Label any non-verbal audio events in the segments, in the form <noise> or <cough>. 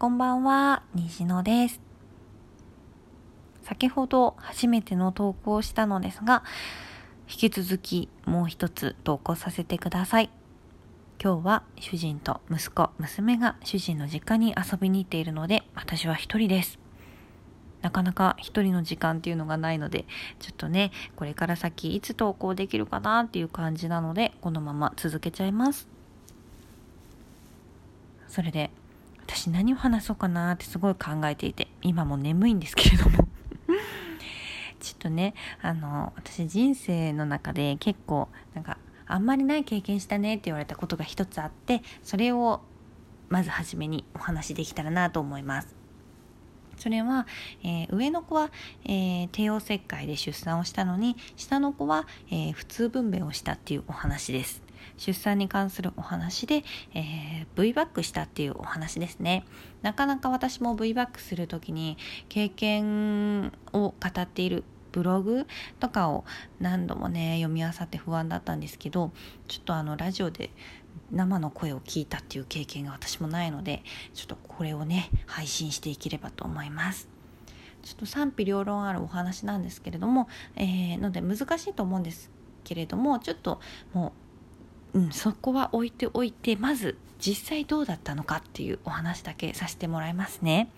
こんばんは、西野です。先ほど初めての投稿をしたのですが、引き続きもう一つ投稿させてください。今日は主人と息子、娘が主人の実家に遊びに行っているので、私は一人です。なかなか一人の時間っていうのがないので、ちょっとね、これから先いつ投稿できるかなっていう感じなので、このまま続けちゃいます。それで、私何を話そうかなってすごい考えていて今も眠いんですけれども <laughs> ちょっとねあの私人生の中で結構なんかあんまりない経験したねって言われたことが一つあってそれをまず初めにお話できたらなと思います。それは、えー、上の子は、えー、帝王切開で出産をしたのに下の子は、えー、普通分娩をしたっていうお話です。出産に関するお話で、えー、V バックしたっていうお話ですね。なかなか私も V バックする時に経験を語っているブログとかを何度もね読み漁って不安だったんですけどちょっとあのラジオで生の声を聞いたっていう経験が私もないのでちょっとこれをね配信していければと思います。ちょっと賛否両論あるお話なんですけれども、えー、ので難しいと思うんですけれどもちょっともううん、そこは置いておいてまず実際どうだったのかっていうお話だけさせてもらいますね。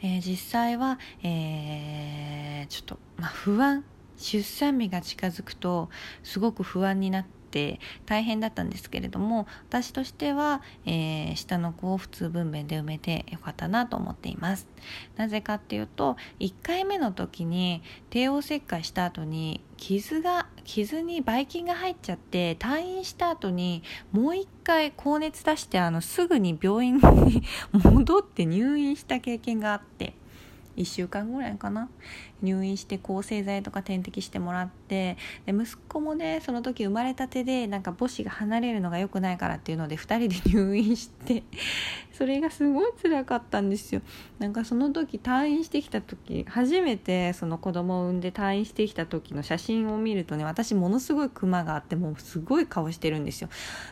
えー、実際は、えー、ちょっと、まあ、不安出産日が近づくとすごく不安になってって大変だったんですけれども私としては、えー、下の子を普通分娩で埋めてよかったなと思っています。なぜかっていうと1回目の時に帝王切開した後に傷が傷にばい菌が入っちゃって退院した後にもう一回高熱出してあのすぐに病院に <laughs> 戻って入院した経験があって1週間ぐらいかな。入院して抗生剤とか点滴してもらってで息子もねその時生まれたてでなんか母子が離れるのが良くないからっていうので2人で入院してそれがすごい辛かったんですよ。なんかその時退院してきた時初めてその子供を産んで退院してきた時の写真を見るとね私ものすごいクマがあってもうすごい顔してるんですよ。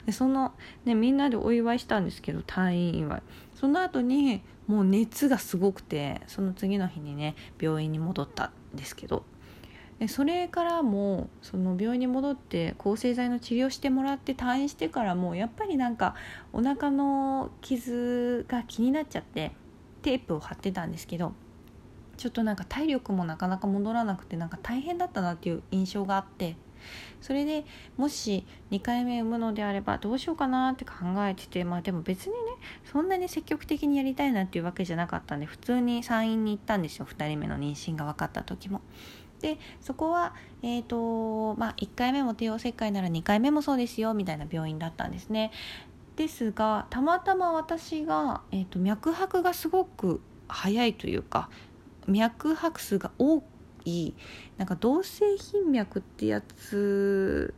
でそのねみんなでお祝いしたんですけど退院祝い。その後にもう熱がすごくてその次の日にね病院に戻ったんですけど。でそれからもその病院に戻って抗生剤の治療してもらって退院してからもやっぱりなんかお腹の傷が気になっちゃってテープを貼ってたんですけどちょっとなんか体力もなかなか戻らなくてなんか大変だったなっていう印象があって。それでもし2回目産むのであればどうしようかなって考えててまあでも別にねそんなに積極的にやりたいなっていうわけじゃなかったんで普通に産院に行ったんですよ2人目の妊娠が分かった時も。でそこは、えーとまあ、1回目も帝王切開なら2回目もそうですよみたいな病院だったんですね。ですがたまたま私が、えーと脈拍がすごく速いというか脈拍数が多くいなんか同性頻脈ってやつ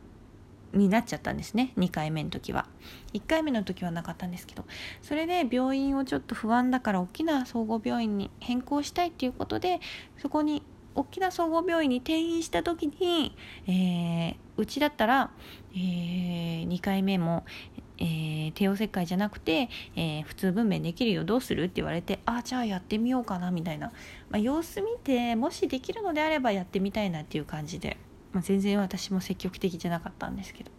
になっちゃったんですね2回目の時は。1回目の時はなかったんですけど。それで病院をちょっと不安だから大きな総合病院に変更したいっていうことでそこに大きな総合病院に転院した時に、えー、うちだったら、えー、2回目も、えー、帝王切開じゃなくて、えー、普通分娩できるよどうするって言われてあじゃあやってみようかなみたいな、まあ、様子見てもしできるのであればやってみたいなっていう感じで、まあ、全然私も積極的じゃなかったんですけど。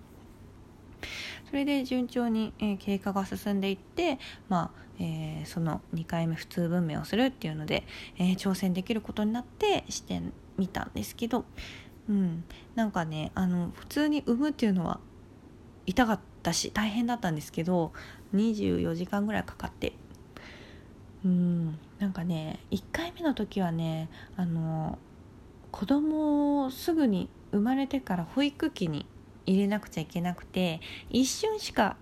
それで順調に、えー、経過が進んでいって、まあえー、その2回目普通分娩をするっていうので、えー、挑戦できることになってしてみたんですけど、うん、なんかねあの普通に産むっていうのは痛かった。ったし大変だったんですけど24時間ぐらいかかって。うんなんかね1回目の時はねあの子供をすぐに生まれてから保育器に入れなくちゃいけなくて一瞬しか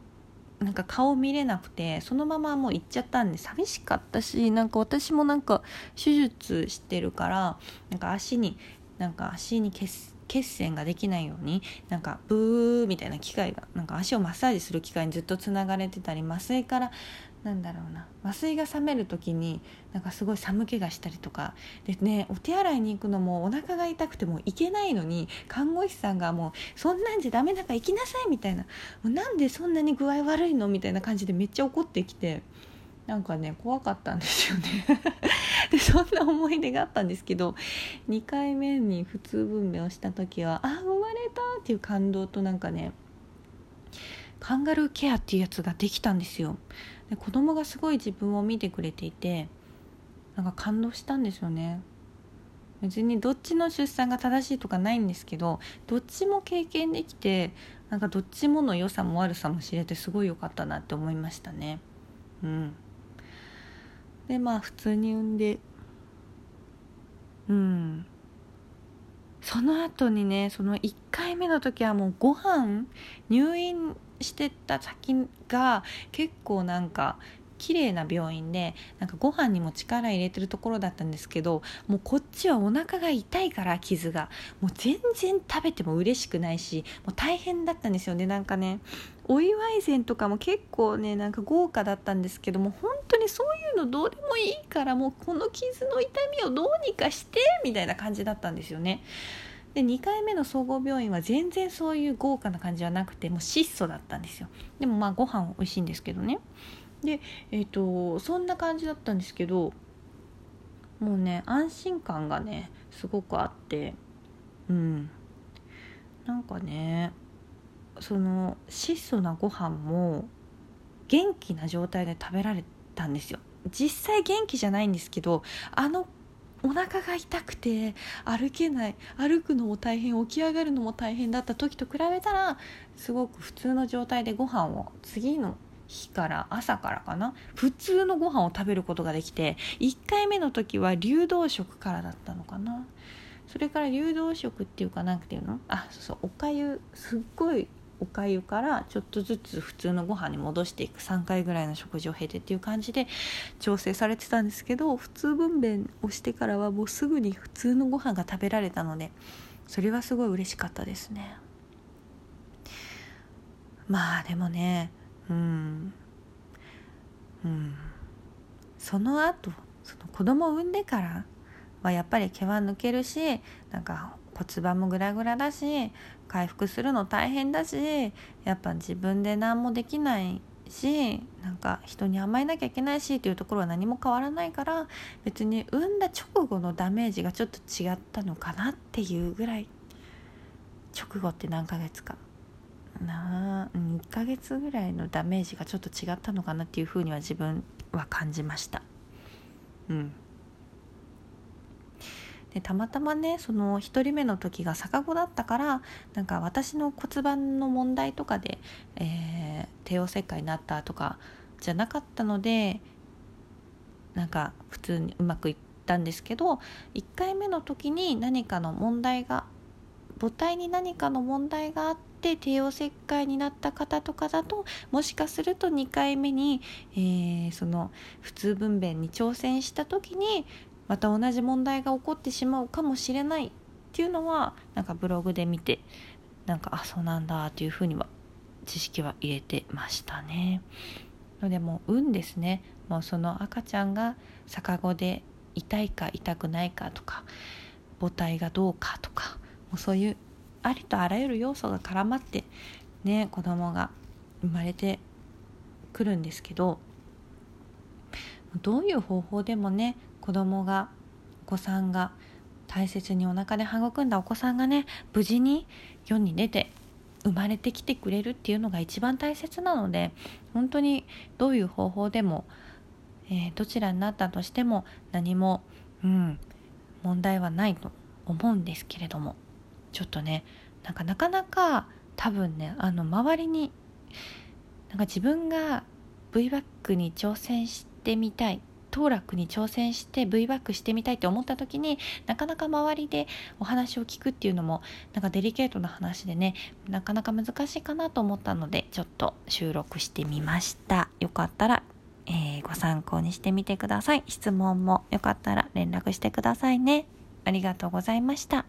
なんか顔見れなくてそのままもう行っちゃったんで寂しかったしなんか私もなんか手術してるからなんか足になんか足に血血栓ができないようになんかブーみたいな機械がなんか足をマッサージする機械にずっとつながれてたり麻酔からなんだろうな麻酔が冷める時になんかすごい寒気がしたりとかでねお手洗いに行くのもお腹が痛くても行けないのに看護師さんがもうそんなんじゃダメだから行きなさいみたいなもうなんでそんなに具合悪いの？みたいな感じでめっちゃ怒ってきてなんかね怖かったんですよね。<laughs> でそんな思い出があったんですけど2回目に普通分娩をした時はあ生まれたっていう感動となんかねカンガルーケアっていうやつができたんですよ。で子供がすごい自分を見てくれていてなんか感動したんですよね。別にどっちの出産が正しいとかないんですけどどっちも経験できてなんかどっちもの良さも悪さも知れてすごい良かったなって思いましたね。うん。でまあ普通に産んで。うん。その後にねその1回目の時はもうご飯入院してた先が結構なんか綺麗な病院でなんかご飯にも力入れてるところだったんですけどもうこっちはお腹が痛いから傷が。もう全然食べても嬉しくないしもう大変だったんですよねなんかね。お祝い膳とかも結構ねなんか豪華だったんですけども本当にそういうのどうでもいいからもうこの傷の痛みをどうにかしてみたいな感じだったんですよね。で2回目の総合病院は全然そういう豪華な感じはなくてもう質素だったんですよ。でもまあご飯美味しいんですけどね。でえっ、ー、とそんな感じだったんですけどもうね安心感がねすごくあってうん。なんかねその質素なご飯も元気な状態で食べられたんですよ。実際元気じゃないんですけどあのお腹が痛くて歩けない歩くのも大変起き上がるのも大変だった時と比べたらすごく普通の状態でご飯を次の日から朝からかな普通のご飯を食べることができて1回目の時は流動食からだったのかな。それから流動食っていうか何ていうの？あそうそうおかゆすっごいおかゆからちょっとずつ普通のご飯に戻していく。3回ぐらいの食事を経てっていう感じで調整されてたんですけど普通分娩をしてからはもうすぐに普通のご飯が食べられたのでそれはすごい嬉しかったですね。まあでもねうん。うん。その後その子供を産んでからはやっぱり毛は抜けるしなんか骨盤もグラグラだし回復するの大変だしやっぱ自分で何もできないしなんか人に甘えなきゃいけないしっていうところは何も変わらないから別に産んだ直後のダメージがちょっと違ったのかなっていうぐらい。直後って何ヶ月か。な1ヶ月ぐらいのダメージがちょっと違ったのかなっていうふうには自分は感じました。うん。でたまたまねその1人目の時が逆子だったからなんか私の骨盤の問題とかで、えー、帝王切開になったとかじゃなかったのでなんか普通にうまくいったんですけど1回目の時に何かの問題が母体に何かの問題があって帝王切開になった方とかだともしかすると2回目に、えー、その普通分娩に挑戦した時にまた同じ問題が起こってしまうかもしれないっていうのはなんかブログで見てなんかあそうなんだっていうふうには知識は入れてましたね。のでもう運ですねもうその赤ちゃんが逆子で痛いか痛くないかとか母体がどうかとかもうそういうありとあらゆる要素が絡まってね子供が生まれてくるんですけどどういう方法でもね子供がお子さんが大切にお腹で育んだお子さんがね無事に世に出て生まれてきてくれるっていうのが一番大切なので本当にどういう方法でも、えー、どちらになったとしても何も、うん、問題はないと思うんですけれどもちょっとねなんかなかなか多分ねあの周りになんか自分が V バックに挑戦してみたい当落に挑戦して V バックしてみたいって思った時になかなか周りでお話を聞くっていうのもなんかデリケートな話でねなかなか難しいかなと思ったのでちょっと収録してみました。よかったら、えー、ご参考にしてみてください。質問もよかったら連絡してくださいね。ありがとうございました。